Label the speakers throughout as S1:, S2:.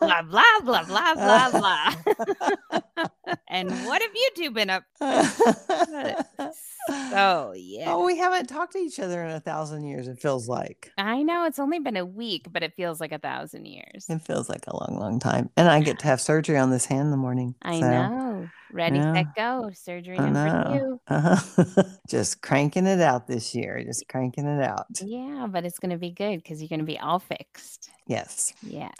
S1: blah blah blah blah blah blah. and what have you two been up? So yeah,
S2: Oh, we haven't talked to each other in a thousand years, it feels like.
S1: I know it's only been a week, but it feels like a thousand years.
S2: It feels like a long, long time. And I get to have surgery on this hand in the morning.
S1: I
S2: so,
S1: know. Ready,
S2: yeah.
S1: set, go. Surgery
S2: I
S1: number two.
S2: Uh-huh. just cranking it out this year, just cranking it out.
S1: Yeah, but it's gonna be good because you're gonna be all fixed.
S2: Yes.
S1: Yes.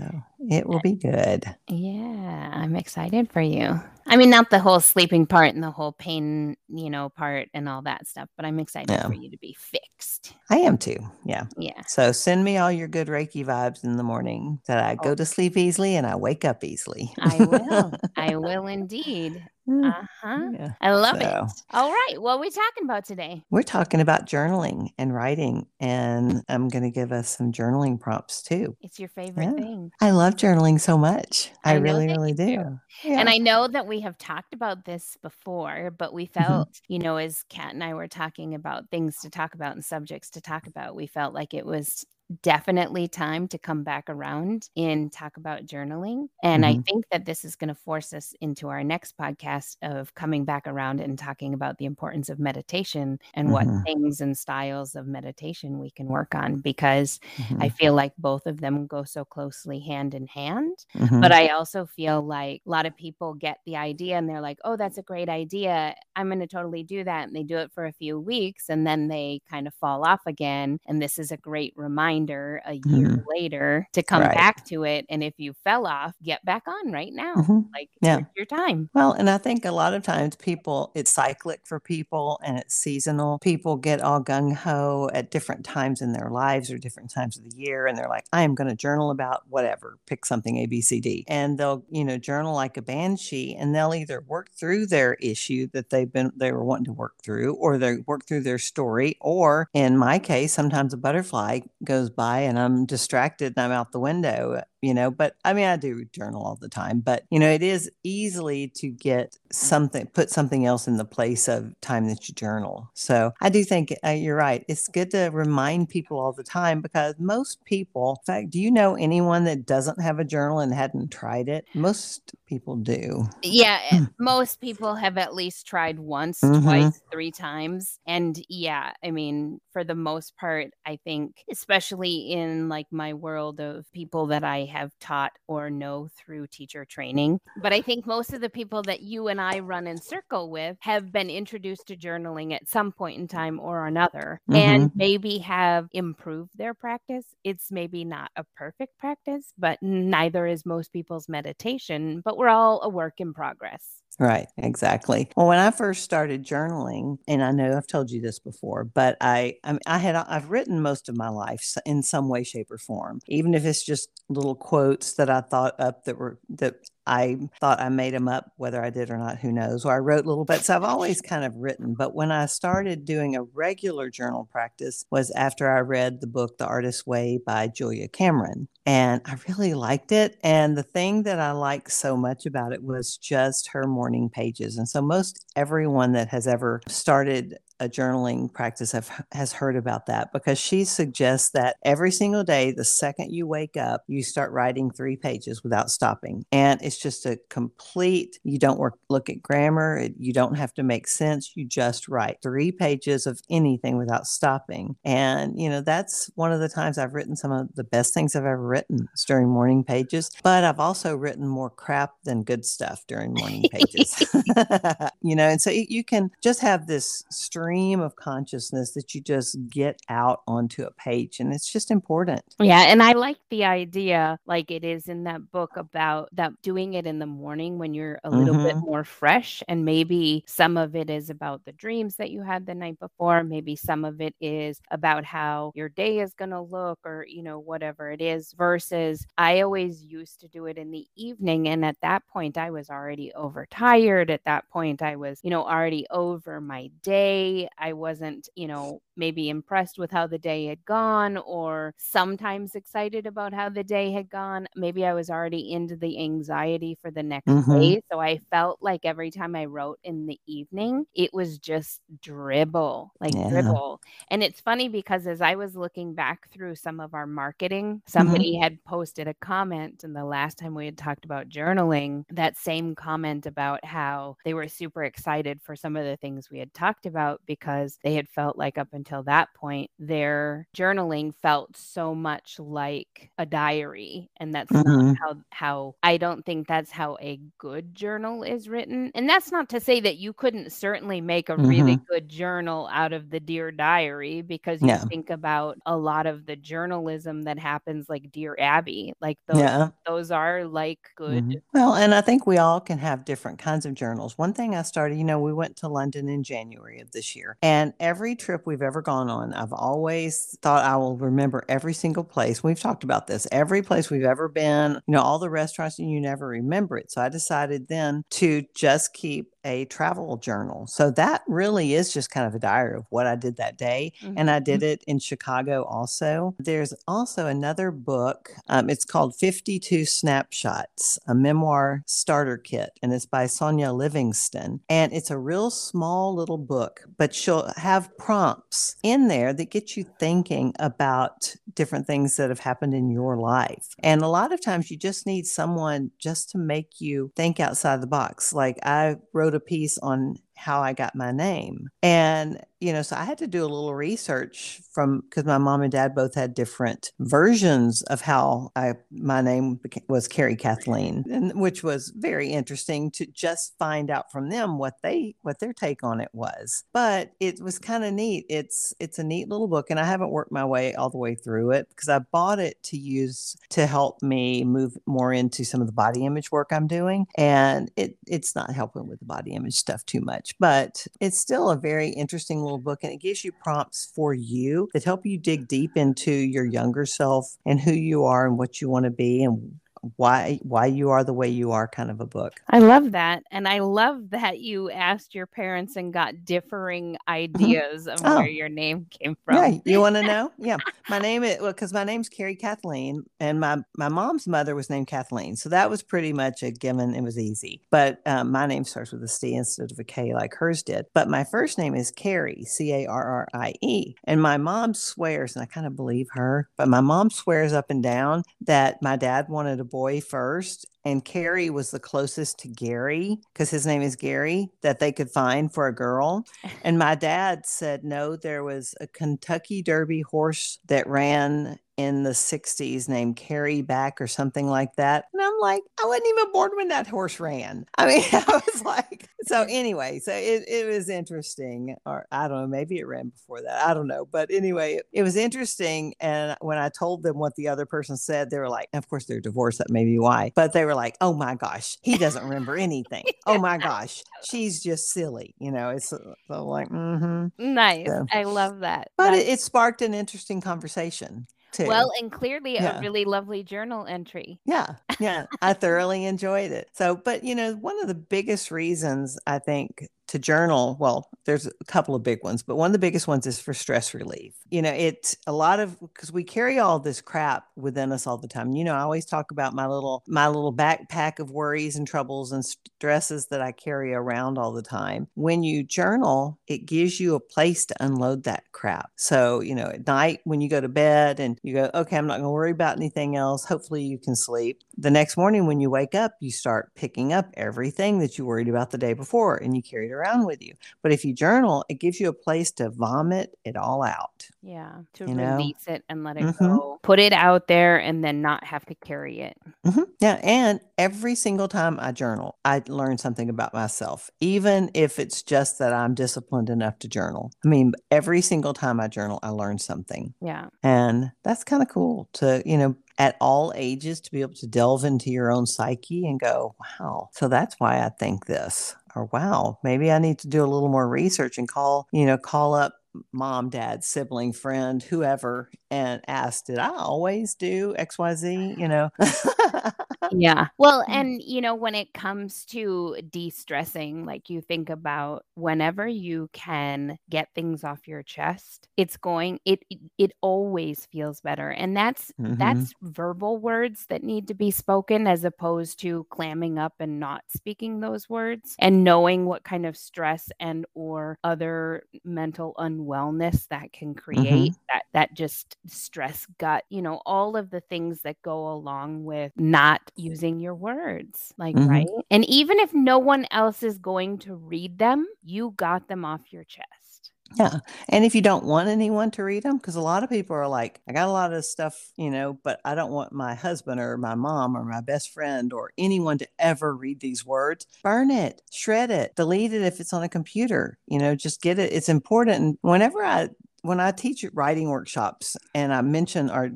S2: So it will be good.
S1: Yeah, I'm excited for you. I mean, not the whole sleeping part and the whole pain, you know, part and all that stuff, but I'm excited
S2: Yeah.
S1: for you to be fixed.
S2: I am too. Yeah.
S1: Yeah.
S2: So send me all your good Reiki vibes in the morning that I go
S1: Oh.
S2: to sleep easily and I wake up easily.
S1: I will. I will indeed. Uh huh.
S2: Yeah.
S1: I love
S2: So-
S1: it. All right. What are we talking about today?
S2: We're talking about journaling and writing, and I'm going to give us some journaling prompts too.
S1: It's your favorite
S2: Yeah.
S1: thing.
S2: I love journaling so much. I,
S1: I
S2: really, really do.
S1: do.
S2: Yeah.
S1: And I know that we have talked about this before, but we
S2: Mm-hmm.
S1: felt, you know, as Kat and I were talking about things to talk about and subjects to talk about, we felt like it was definitely time to come back around and talk about journaling. And I
S2: Mhm.
S1: think that this is going to force us into our next podcast of coming back around and talking about the importance of meditation and what
S2: Mhm.
S1: things and styles of meditation we can work on because I
S2: Mhm.
S1: feel like both of them go so closely hand in hand.
S2: Mhm.
S1: But I also feel like a lot of people get the idea and they're like, oh, that's a great idea. I'm going to totally do that. And they do it for a few weeks and then they kind of fall off again. And this is a great reminder a year later to come
S2: Mm-hmm. Right.
S1: back to it. And if you fell off, get back on right now.
S2: Mhm.
S1: Like,
S2: Yeah.
S1: your time.
S2: Well, and I think a lot of times people, it's cyclic for people and it's seasonal. People get all gung ho at different times in their lives or different times of the year. And they're like, I am going to journal about whatever, pick something A, B, C, D. And they'll, you know, journal like a banshee and they'll either work through their issue that they've been, they were wanting to work through, or they work through their story. Or in my case, sometimes a butterfly goes by and I'm distracted and I'm out the window you know but i mean i do journal all the time but you know it is easily to get something put something else in the place of time that you journal so i do think uh, you're right it's good to remind people all the time because most people in fact do you know anyone that doesn't have a journal and hadn't tried it most people do
S1: Yeah, eh, most people have at least tried once,
S2: Mhm.
S1: twice, three times. And yeah, I mean, for the most part, I think, especially in like my world of people that I have taught or know through teacher training, but I think most of the people that you and I run in circle with have been introduced to journaling at some point in time or another and mm-hmm. maybe have improved their practice. It's maybe not a perfect practice, but neither is most people's meditation, but we're all a work in progress.
S2: Right, exactly. Well, when I first started journaling, and I know I've told you this before, but I, I, I had, I've written most of my life in some way, shape, or form, even if it's just little quotes that I thought up that were that I thought I made them up, whether I did or not, who knows? Or I wrote little bits. I've always kind of written, but when I started doing a regular journal practice was after I read the book The Artist's Way by Julia Cameron, and I really liked it. And the thing that I liked so much about it was just her morning pages. And so most everyone that has ever started a journaling practice have, has heard about that because she suggests that every single day, the second you wake up, you start writing three pages without stopping. And it's just a complete, you don't work, look at grammar, you don't have to make sense. You just write three pages of anything without stopping. And, you know, that's one of the times I've written some of the best things I've ever written is during morning pages. But I've also written more crap than good stuff during morning pages. you know, and so you you can just have this stream stream of consciousness that you just get out onto a page. And it's just important.
S1: Yeah. And I like the idea, like it is in that book, about that doing it in the morning when you're a little mm-hmm. bit more fresh. And maybe some of it is about the dreams that you had the night before. Maybe some of it is about how your day is going to look or, you know, whatever it is, versus I always used to do it in the evening. And at that point, I was already overtired. At that point, I was, you know, already over my day. I wasn't, you know, maybe impressed with how the day had gone or sometimes excited about how the day had gone. Maybe I was already into the anxiety for the next mm-hmm. day. So I felt like every time I wrote in the evening, it was just dribble, like yeah. dribble. And it's funny because as I was looking back through some of our marketing, mm-hmm. somebody mm-hmm. had posted a comment. And the last time we had talked about journaling, that same comment about how they were super excited for some of the things we had talked about because they had felt like up until that point, their journaling felt so much like a diary. And that's mm-hmm. not how, how I don't think that's how a good journal is written. And that's not to say that you couldn't certainly make a mm-hmm. really good journal out of the Dear Diary because you yeah. think about a lot of the journalism that happens, like Dear Abby. Like those, yeah. those are like good.
S2: Mm-hmm. Well, and I think we all can have different kinds of journals. One thing I started, you know, we went to London in January of this year, and every trip we've ever gone on. I've always thought I will remember every single place. We've talked about this. Every place we've ever been, you know, all the restaurants, and you never remember it. So I decided then to just keep a travel journal. So that really is just kind of a diary of what I did that day. Mm-hmm. And I did it in Chicago also. There's also another book. Um, it's called 52 Snapshots, a memoir starter kit. And it's by Sonia Livingston. And it's a real small little book, but she'll have prompts in there that get you thinking about different things that have happened in your life. And a lot of times you just need someone just to make you think outside the box. Like I wrote a piece on how I got my name. And, you know, so I had to do a little research from because my mom and dad both had different versions of how I my name was Carrie Kathleen, and which was very interesting to just find out from them what they what their take on it was. But it was kind of neat. It's it's a neat little book, and I haven't worked my way all the way through it because I bought it to use to help me move more into some of the body image work I'm doing, and it it's not helping with the body image stuff too much, but it's still a very interesting little book and it gives you prompts for you that help you dig deep into your younger self and who you are and what you want to be and why why you are the way you are kind of a book.
S1: I love that. And I love that you asked your parents and got differing mm-hmm. ideas of oh. where your name came from.
S2: Yeah, you want to know? Yeah. My name is well, because my name's Carrie Kathleen, and my my mom's mother was named Kathleen. So that was pretty much a given. It was easy. But um, my name starts with a C instead of a K like hers did. But my first name is Carrie, C A R R I E. And my mom swears, and I kind of believe her, but my mom swears up and down that my dad wanted a boy first and Carrie was the closest to Gary because his name is Gary that they could find for a girl. And my dad said no, there was a Kentucky Derby horse that ran in the 60s named Carrie Back or something like that. And I'm like, I wasn't even born when that horse ran. I mean, I was like, so anyway, so it, it was interesting. Or I don't know, maybe it ran before that. I don't know. But anyway, it, it was interesting. And when I told them what the other person said, they were like, of course, they're divorced. That may be why. But they were like, oh my gosh, he doesn't remember anything. Oh my gosh, she's just silly. You know, it's so like, mm-hmm.
S1: Nice. So, I love that.
S2: But it, it sparked an interesting conversation
S1: Well, and clearly yeah. a really lovely journal entry.
S2: Yeah. Yeah. I thoroughly enjoyed it. So, but you know, one of the biggest reasons I think to journal, well, there's a couple of big ones, but one of the biggest ones is for stress relief. You know, it's a lot of because we carry all this crap within us all the time. You know, I always talk about my little my little backpack of worries and troubles and stresses that I carry around all the time. When you journal, it gives you a place to unload that crap. So, you know, at night when you go to bed and you go, okay, I'm not going to worry about anything else. Hopefully you can sleep. The next morning when you wake up, you start picking up everything that you worried about the day before and you carry it around with you. But if you journal, it gives you a place to vomit it all out.
S1: Yeah. To
S2: You know?
S1: release it and let it
S2: Mhm.
S1: go. Put it out there and then not have to carry it.
S2: Mhm. Yeah. And every single time I journal, I learn something about myself, even if it's just that I'm disciplined enough to journal. I mean, every single time I journal, I learn something.
S1: Yeah.
S2: And that's kind of cool to, you know, at all ages to be able to delve into your own psyche and go, wow, so that's why I think this. Or wow, maybe I need to do a little more research and call, you know, call up mom, dad, sibling, friend, whoever, and ask, did I always do XYZ? You know?
S1: Yeah. Well, and you know, when it comes to de-stressing, like you think about whenever you can get things off your chest, it's going it it, it always feels better. And that's
S2: Mhm.
S1: that's verbal words that need to be spoken as opposed to clamming up and not speaking those words and knowing what kind of stress and or other mental unwellness that can create that that just stress gut you know all of the things that go along with not using your words like
S2: Mhm.
S1: right and even if no one else is going to read them you got them off your chest
S2: Yeah. And if you don't want anyone to read them, because a lot of people are like, I got a lot of stuff, you know, but I don't want my husband or my mom or my best friend or anyone to ever read these words. Burn it, shred it, delete it if it's on a computer, you know, just get it. It's important. And whenever I, when I teach writing workshops and I mention our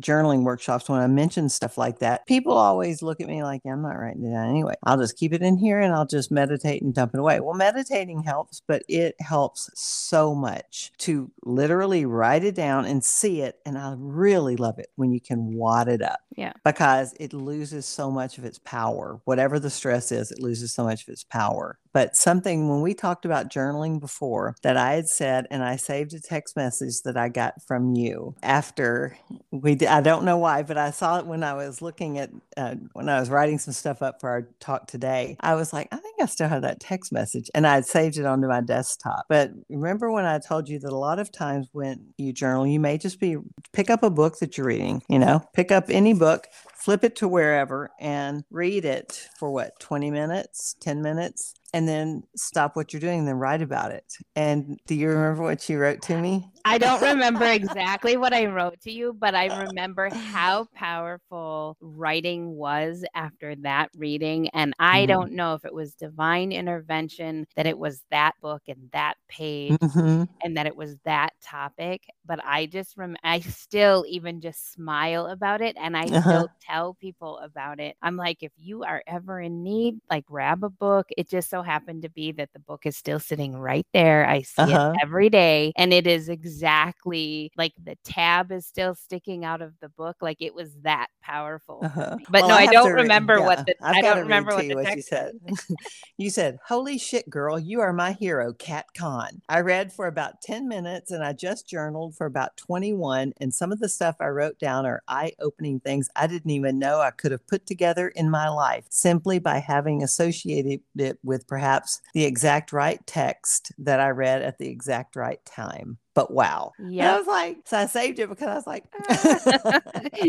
S2: journaling workshops, when I mention stuff like that, people always look at me like, I'm not writing it down anyway. I'll just keep it in here and I'll just meditate and dump it away. Well, meditating helps, but it helps so much to literally write it down and see it. And I really love it when you can wad it up.
S1: Yeah.
S2: Because it loses so much of its power. Whatever the stress is, it loses so much of its power. But something when we talked about journaling before that I had said, and I saved a text message that I got from you after we did, I don't know why, but I saw it when I was looking at, uh, when I was writing some stuff up for our talk today. I was like, I think I still have that text message. And I had saved it onto my desktop. But remember when I told you that a lot of times when you journal, you may just be pick up a book that you're reading, you know, pick up any book, flip it to wherever and read it for what, 20 minutes, 10 minutes, and then stop what you're doing, and then write about it. And do you remember what you wrote to me?
S1: I don't remember exactly what I wrote to you, but I remember how powerful writing was after that reading. And I
S2: Mhm.
S1: don't know if it was divine intervention that it was that book and that page
S2: Mhm.
S1: and that it was that topic. But I just rem- I still even just smile about it and I
S2: Uh-huh.
S1: still tell people about it. I'm like, if you are ever in need, like grab a book. It just so happened to be that the book is still sitting right there. I see
S2: Uh-huh.
S1: it every day and it is exactly like the tab is still sticking out of the book. Like it was that powerful.
S2: Uh-huh.
S1: But
S2: Well,
S1: no, I,
S2: have
S1: don't
S2: to read-
S1: remember
S2: yeah,
S1: what the
S2: I've
S1: I don't remember what the
S2: you what you said.
S1: said.
S2: you said, "Holy shit, girl, you are my hero, Kat Kahn." I read for about ten minutes, and I just journaled for about twenty-one. And some of the stuff I wrote down are eye-opening things I didn't even know I could have put together in my life simply by having associated it with perhaps the exact right text that I read at the exact right time. But wow. Yeah. I was like, so I saved it because I was like,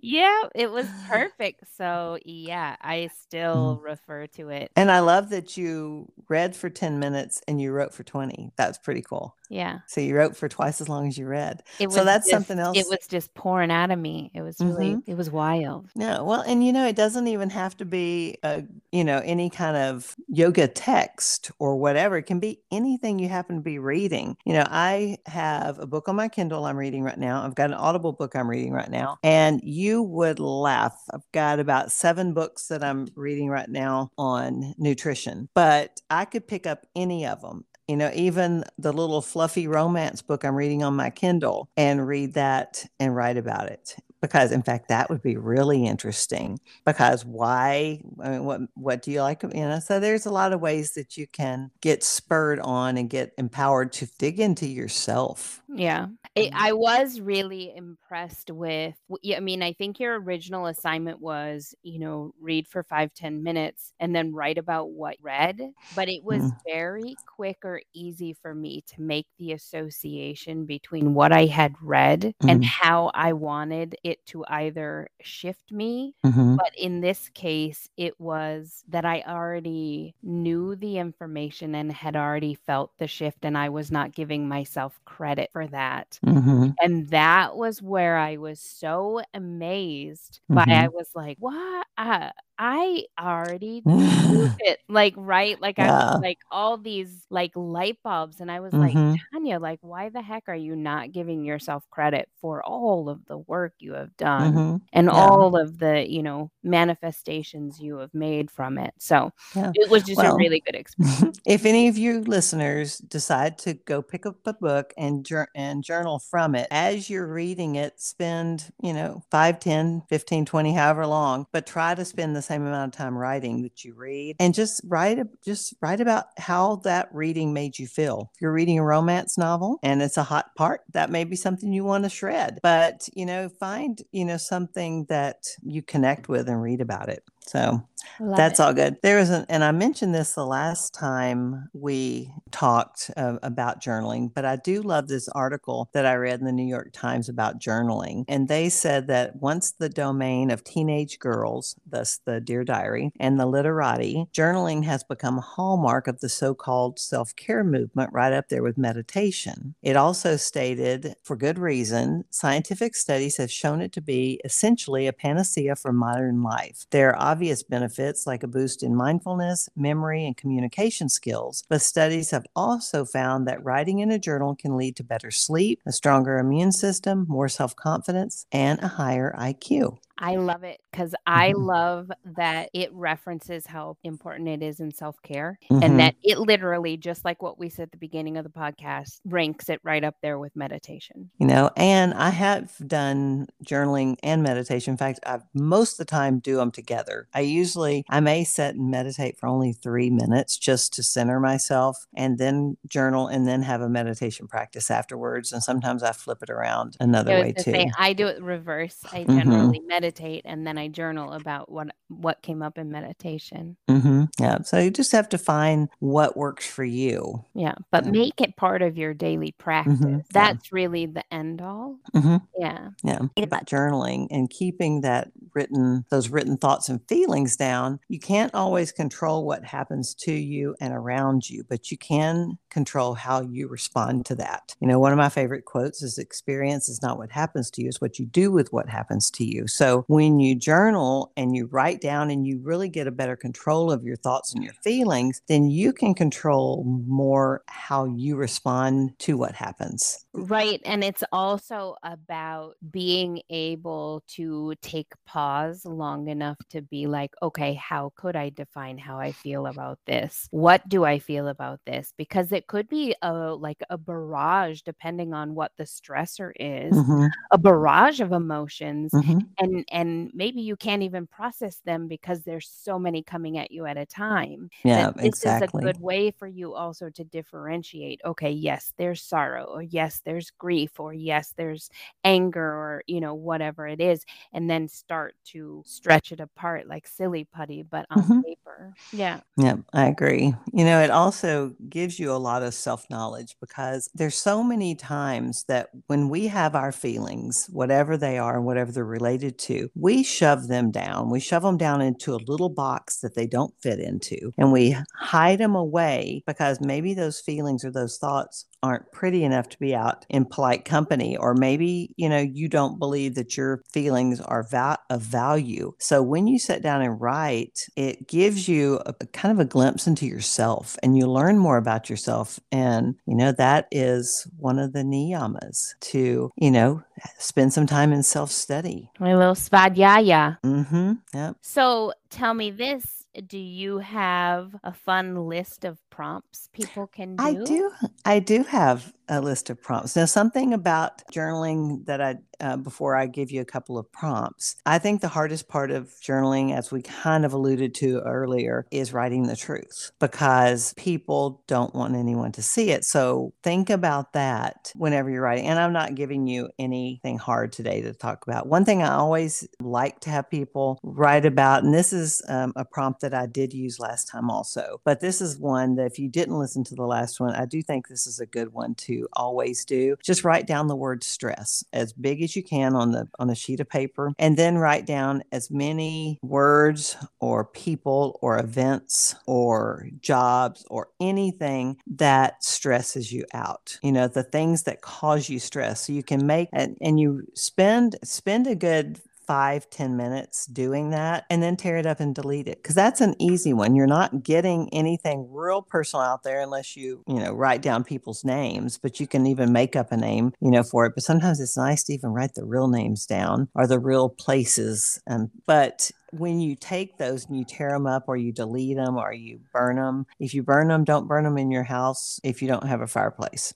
S1: yeah, it was perfect. So yeah, I
S2: Mm-hmm.
S1: still refer to it.
S2: and I love that you read for 10 minutes and you wrote for 20. That's pretty cool.
S1: Yeah.
S2: So you wrote for twice as long as you read.
S1: It was
S2: So that's
S1: just-
S2: something else.
S1: It was just pouring out of me. It was really
S2: Mhm.
S1: it was wild.
S2: No, well, and you know, it doesn't even have to be a, you know, any kind of yoga text or whatever. It can be anything you happen to be reading. You know, I have a book on my Kindle I'm reading right now. I've got an Audible book I'm reading right now, and you would laugh. I've got about seven books that I'm reading right now on nutrition, but I could pick up any of them you know, even the little fluffy romance book I'm reading on my Kindle and read that and write about it. Because in fact, that would be really interesting. Because why? I mean, what what do you like? You know, so there's a lot of ways that you can get spurred on and get empowered to dig into yourself.
S1: Yeah. I,
S2: Mhm.
S1: I was really impressed with, I mean, I think your original assignment was, you know, read for five ten minutes and then write about what you read. But it was
S2: Mm.
S1: very quick or easy for me to make the association between what I had read and
S2: Mhm.
S1: how I wanted it to either shift me
S2: Mhm.
S1: but in this case, it was that I already knew the information and had already felt the shift, and I was not giving myself credit for that.
S2: Hmm
S1: And that was where I was so amazed by I was like, "What? Uh, I already do it." Like, right? Like, I was like, all these, like, light bulbs, and I was like,
S2: hmm
S1: "Tanya, like, why the heck are you not giving yourself credit for all of the work you have done
S2: hmm
S1: and
S2: Yeah.
S1: all of the, you know, manifestations you have made from it?" So,
S2: Yeah.
S1: it was just a really good experience.
S2: if any of you listeners decide to go pick up a book and jour- and journal from it as you're reading it spend you know 5 10 15 20 however long but try to spend the same amount of time writing that you read. And just write just write about how that reading made you feel. If you're reading a romance novel and it's a hot part that may be something you want to shred. But you know find you know something that you connect with and read about it. So
S1: Love
S2: that's
S1: it.
S2: all good. There was an, and I mentioned this the last time we talked uh, about journaling, but I do love this article that I read in the New York Times about journaling. And they said that once the domain of teenage girls, thus the Dear Diary, and the literati, journaling has become a hallmark of the so called self care movement, right up there with meditation. It also stated, for good reason, scientific studies have shown it to be essentially a panacea for modern life. There are obvious benefits like a boost in mindfulness, memory, and communication skills, but studies have also found that writing in a journal can lead to better sleep, a stronger immune system, more self confidence, and a higher IQ.
S1: I love it because I
S2: Mhm.
S1: love that it references how important it is in self care
S2: Mhm.
S1: and that it literally, just like what we said at the beginning of the podcast, ranks it right up there with meditation.
S2: You know, and I have done journaling and meditation. In fact, I most of the time do them together. I usually I may sit and meditate for only three minutes just to center myself and then journal and then have a meditation practice afterwards. And sometimes I flip it around another way too.
S1: say I do it reverse. I
S2: Mhm.
S1: generally meditate and then I journal about what what came up in meditation.
S2: hmm Yeah. So you just have to find what works for you.
S1: Yeah, but
S2: Yeah.
S1: make it part of your daily practice.
S2: yeah.
S1: That's really the end all.
S2: hmm
S1: Yeah.
S2: Yeah. About journaling and keeping that written, those written thoughts and feelings down, you can't always control what happens to you and around you, but you can control how you respond to that. You know, one of my favorite quotes is experience is not what happens to you, it's what you do with what happens to you. So when you journal and you write down and you really get a better control of your thoughts and your feelings, then you can control more how you respond to what happens.
S1: Right. And it's also about being able to take pause long enough to be like, okay, how could I define how I feel about this? What do I feel about this? Because it could be a like a barrage depending on what the stressor is,
S2: Mhm,
S1: a barrage of emotions
S2: mhm.
S1: and and maybe you can't even process them because there's so many coming at you at a time
S2: Yeah,
S1: this
S2: exactly.
S1: is a good way for you also to differentiate okay yes there's sorrow or yes there's grief or yes there's anger or you know whatever it is and then start to stretch it apart like silly putty but on
S2: Mhm.
S1: paper yeah
S2: Yeah, I agree. You know, it also gives you a lot of self knowledge because there's so many times that when we have our feelings, whatever they are and whatever they're related to, we shove them down. We shove them down into a little box that they don't fit into and we hide them away because maybe those feelings or those thoughts aren't pretty enough to be out in polite company or maybe you know you don't believe that your feelings are va- of value. So when you sit down and write it gives you a, a kind of a glimpse into yourself and you learn more about yourself. And you know that is one of the niyamas to you know spend some time in self-study.
S1: My little svadhyaya
S2: mm-hmm yep.
S1: So tell me this do you have a fun list of prompts people can do
S2: I do. I do have a list of prompts. Now, something about journaling that I, uh, before I give you a couple of prompts, I think the hardest part of journaling, as we kind of alluded to earlier, is writing the truth because people don't want anyone to see it. So think about that whenever you're writing. And I'm not giving you anything hard today to talk about. One thing I always like to have people write about, and this is um, a prompt that I did use last time also, but this is one that if you didn't listen to the last one, I do think this is a good one to you always do. Just write down the word stress as big as you can on the on a sheet of paper and then write down as many words or people or events or jobs or anything that stresses you out. You know, the things that cause you stress. So you can make and, and you spend spend a good five ten minutes doing that and then tear it up and delete it because that's an easy one. You're not getting anything real personal out there unless you you know write down people's names but you can even make up a name you know for it but sometimes it's nice to even write the real names down or the real places and but when you take those and you tear them up or you delete them or you burn them if you burn them don't burn them in your house if you don't have a fireplace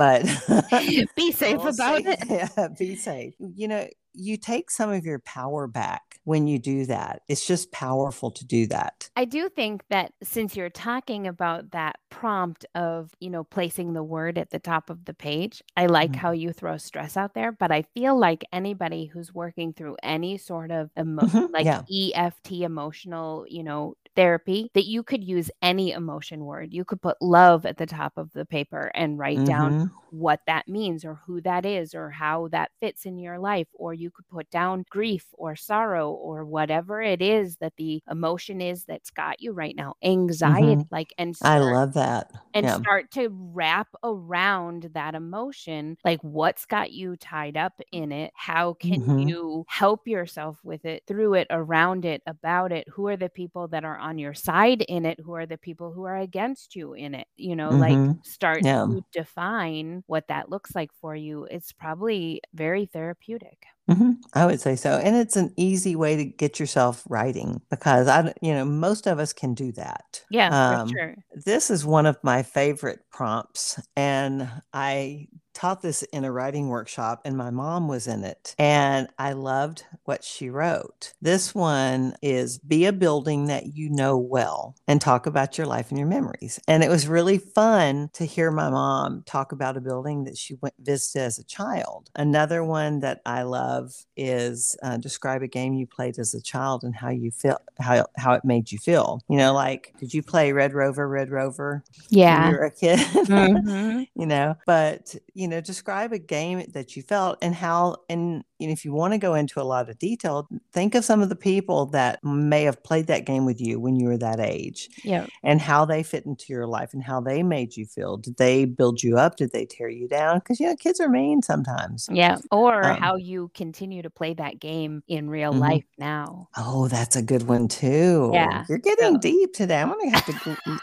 S2: but
S1: be safe about it.
S2: yeah be safe. You know you take some of your power back when you do that. It's just powerful to do that.
S1: I do think that since you're talking about that prompt of, you know, placing the word at the top of the page, I like mm-hmm. how you throw stress out there, but I feel like anybody who's working through any sort of emo- mm-hmm. like yeah. EFT emotional, you know, therapy that you could use any emotion word. You could put love at the top of the paper and write mm-hmm. down what that means or who that is or how that fits in your life. Or you could put down grief or sorrow or whatever it is that the emotion is that's got you right now, anxiety, mm-hmm. like, and
S2: start, I love that.
S1: And yeah. start to wrap around that emotion, like what's got you tied up in it? How can mm-hmm. you help yourself with it, through it, around it, about it? Who are the people that are on your side in it? Who are the people who are against you in it? You know, mm-hmm. like start yeah. to define what that looks like for you. It's probably very therapeutic.
S2: Mm-hmm. I would say so. And it's an easy way to get yourself writing because I, you know, most of us can do that.
S1: Yeah, um, sure.
S2: This is one of my favorite prompts. And I taught this in a writing workshop and my mom was in it and I loved what she wrote. This one is be a building that you know well and talk about your life and your memories. And it was really fun to hear my mom talk about a building that she went visited as a child. Another one that I love is uh, describe a game you played as a child and how you feel how how it made you feel. You know, like did you play Red Rover Red Rover?
S1: Yeah.
S2: When you were a kid. Mm-hmm. you know, but you know, describe a game that you felt and how, and if you want to go into a lot of detail, think of some of the people that may have played that game with you when you were that age.
S1: Yeah.
S2: And how they fit into your life and how they made you feel. Did they build you up? Did they tear you down? Because, you know, kids are mean sometimes.
S1: Yeah. Or um, how you continue to play that game in real mm-hmm. life now.
S2: Oh, that's a good one too.
S1: Yeah.
S2: You're getting so. deep today. I'm going to have to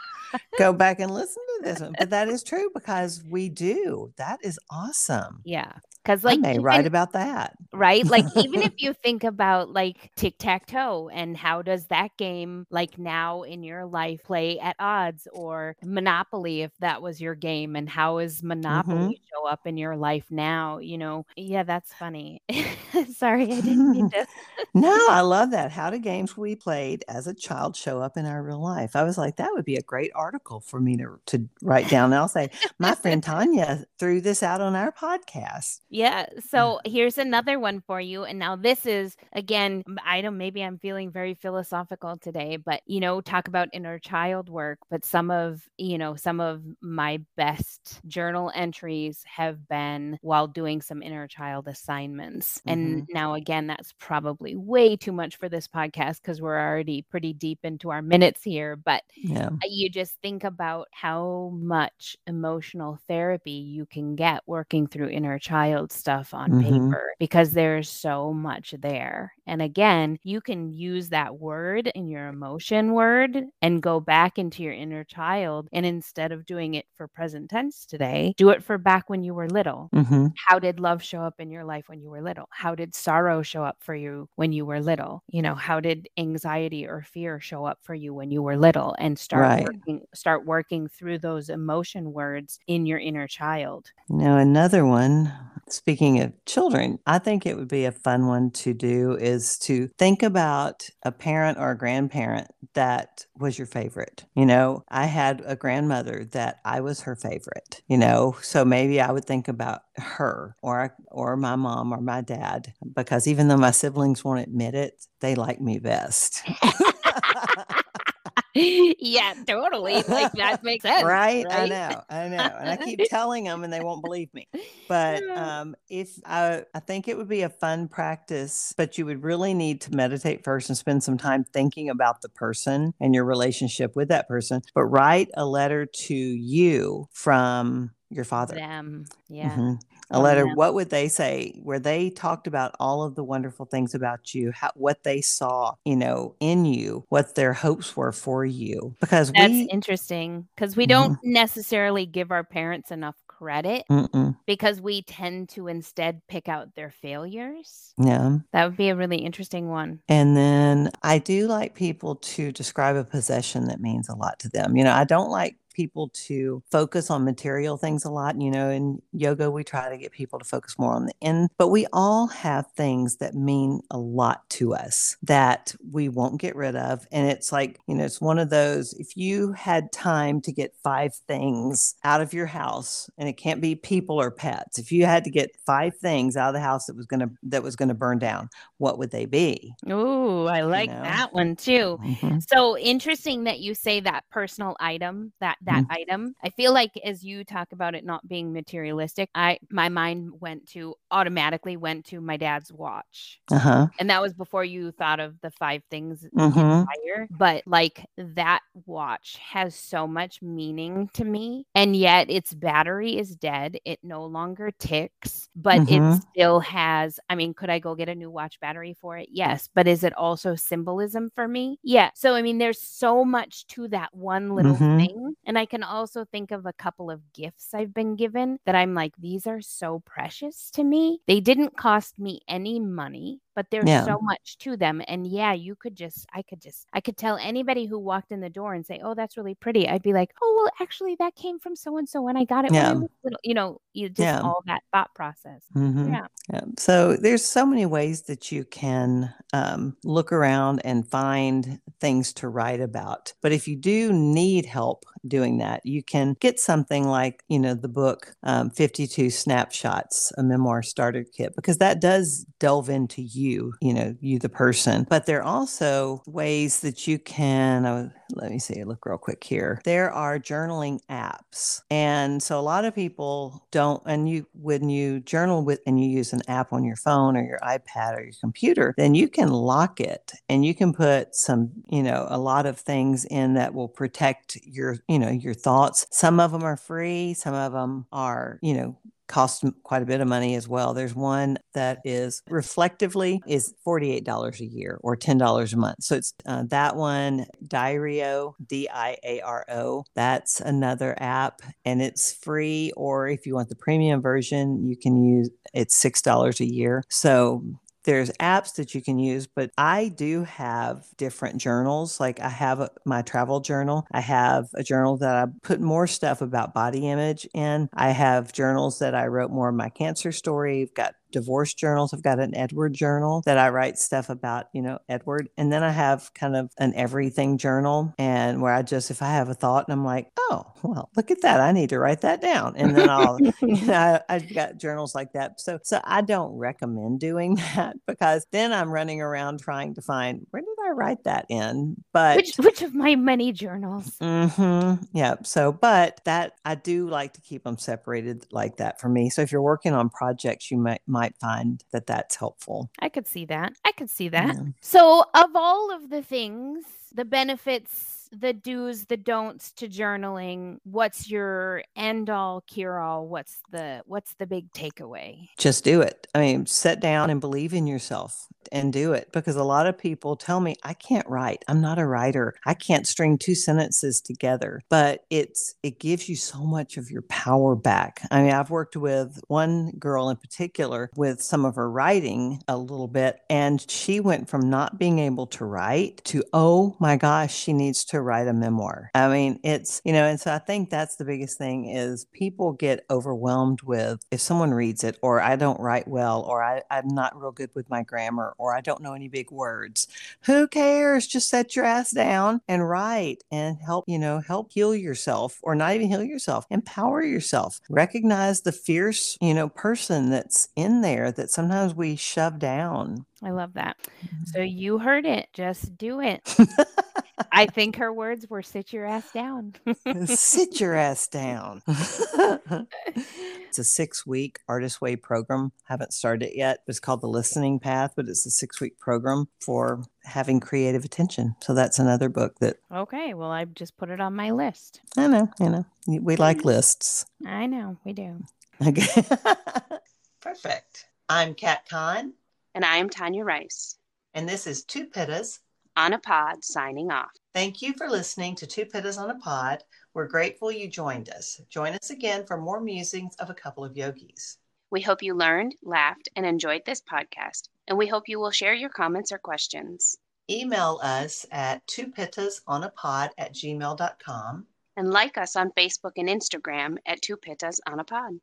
S2: go back and listen to this one. But that is true because we do. That is awesome.
S1: Yeah. Because like
S2: I may even, write about that.
S1: Right. Like even if you think about like tic-tac-toe and how does that game like now in your life play at odds or Monopoly if that was your game and how is Monopoly mm-hmm. show up in your life now? You know, yeah, that's funny. Sorry, I didn't mean to.
S2: no, I love that. How do games we played as a child show up in our real life? I was like, that would be a great article for me to, to write down. And I'll say, my friend Tanya threw this out on our podcast.
S1: Yeah. So here's another one for you. And now this is again, I don't maybe I'm feeling very philosophical today, but you know, talk about inner child work. But some of, you know, some of my best journal entries have been while doing some inner child assignments. Mm-hmm. And now again, that's probably way too much for this podcast because we're already pretty deep into our minutes here. But yeah. you just think about how much emotional therapy you can get working through inner child stuff on mm-hmm. paper because there's so much there. And again, you can use that word in your emotion word and go back into your inner child. And instead of doing it for present tense today, do it for back when you were little. Mm-hmm. How did love show up in your life when you were little? How did sorrow show up for you when you were little? You know, how did anxiety or fear show up for you when you were little? And start right. working, start working through those emotion words in your inner child.
S2: Now, another one Speaking of children, I think it would be a fun one to do is to think about a parent or a grandparent that was your favorite. You know, I had a grandmother that I was her favorite, you know, so maybe I would think about her or or my mom or my dad because even though my siblings won't admit it, they like me best.
S1: yeah, totally. Like that makes sense.
S2: right? I know, I know. And I keep telling them and they won't believe me. But um, if I, I think it would be a fun practice, but you would really need to meditate first and spend some time thinking about the person and your relationship with that person. But write a letter to you from your father.
S1: Them. Yeah.
S2: Mhm. A letter.
S1: them.
S2: What would they say? Where they talked about all of the wonderful things about you, how, what they saw, you know, in you, what their hopes were for you. Because
S1: That's
S2: we,
S1: interesting because we
S2: Mhm.
S1: don't necessarily give our parents enough credit
S2: Mm-mm,
S1: because we tend to instead pick out their failures.
S2: yeah.
S1: That would be a really interesting one.
S2: And then I do like people to describe a possession that means a lot to them. You know, I don't like people to focus on material things a lot. You know, in yoga, we try to get people to focus more on the end, but we all have things that mean a lot to us that we won't get rid of. And it's like, you know, it's one of those if you had time to get five things out of your house, and it can't be people or pets, if you had to get five things out of the house that was going to, that was going to burn down, what would they be?
S1: Ooh, I like
S2: know?
S1: that one too.
S2: Mhm.
S1: So interesting that you say that personal item, that that
S2: Mm.
S1: item. I feel like as you talk about it not being materialistic, I my mind went to automatically went to my dad's watch.
S2: Uh-huh.
S1: And that was before you thought of the five things
S2: Mhm.
S1: prior. But like that watch has so much meaning to me. And yet its battery is dead. It no longer ticks, but it
S2: Mhm.
S1: still has. I mean, could I go get a new watch battery for it? Yes. But is it also symbolism for me? Yeah. So, I mean, there's so much to that one little
S2: Mhm.
S1: thing. And I can also think of a couple of gifts I've been given that I'm like, these are so precious to me. They didn't cost me any money but there's
S2: Yeah.
S1: so much to them and yeah you could just i could just i could tell anybody who walked in the door and say oh that's really pretty i'd be like oh well actually that came from so and so and i got it
S2: Yeah.
S1: little you know you just
S2: Yeah.
S1: all that thought process
S2: Mhm.
S1: yeah
S2: Yeah. So there's so many ways that you can um, look around and find things to write about. But if you do need help doing that, you can get something like, you know, the book um, 52 Snapshots, a memoir starter kit, because that does delve into you, you you know, you the person. But there are also ways that you can, uh, let me see, look real quick here. There are journaling apps. And so a lot of people don't, and you, when you journal with, and you use an app on your phone or your iPad or your computer, then you can lock it and you can put some, you know, a lot of things in that will protect your, you know, your thoughts. Some of them are free, some of them are, you know, cost quite a bit of money as well. There's one that is Reflectly is $48 a year or $10 a month. So it's uh, that one, Diaro, D I A R O. That's another app and it's free. Or if you want the premium version, you can use it's $6 a year. So there's apps that you can use, but I do have different journals. Like I have a, my travel journal. I have a journal that I put more stuff about body image in. I have journals that I wrote more of my cancer story. I've got divorce journals. I've got an Edward journal that I write stuff about, you know, Edward. And then I have kind of an everything journal and where I just, if I have a thought and I'm like, oh, well, look at that. I need to write that down. And then I'll, you know, I, I've got journals like that. So, so I don't recommend doing that because then I'm running around trying to find where did I write that in? But
S1: which which of my many journals
S2: Mm-hmm. Yeah. So, but that I do like to keep them separated like that for me. So, if you're working on projects, you might might find that that's helpful.
S1: i could see that i could see that
S2: Yeah.
S1: so of all of the things the benefits the do's the don'ts to journaling what's your end all cure all what's the what's the big takeaway
S2: Just do it. I mean, sit down and believe in yourself and do it because a lot of people tell me I can't write. I'm not a writer. I can't string two sentences together. But it's it gives you so much of your power back. I mean, I've worked with one girl in particular with some of her writing a little bit and she went from not being able to write to oh my gosh, she needs to write a memoir. I mean, it's, you know, and so I think that's the biggest thing is people get overwhelmed with if someone reads it or I don't write well or I, I'm not real good with my grammar or I don't know any big words. Who cares? Just set your ass down and write and help, you know, help heal yourself or not even heal yourself, empower yourself. Recognize the fierce, you know, person that's in there that sometimes we shove down.
S1: I love that. Mm-hmm. So you heard it. Just do it. I think her words were sit your ass down.
S2: Sit your ass down. it's a six week Artist Way program. Haven't started it yet. It's called the Listening Path, but it's a six week program for having creative attention. So that's another book that
S1: okay, well, I've just put it on my list.
S2: I know, you know, we like lists.
S1: I know, we do.
S2: Okay. Perfect. I'm Kat Kahn,
S3: And I am Tanya Rice
S2: and this is Two Pittas.
S3: On a pod signing off.
S2: Thank you for listening to Two Pittas on a Pod. We're grateful you joined us. Join us again for more musings of a couple of yogis.
S3: We hope you learned, laughed, and enjoyed this podcast, and we hope you will share your comments or questions.
S2: Email us at two pittas on a pod at gmail.com.
S3: And like us on Facebook and Instagram at Two Pittas on a Pod.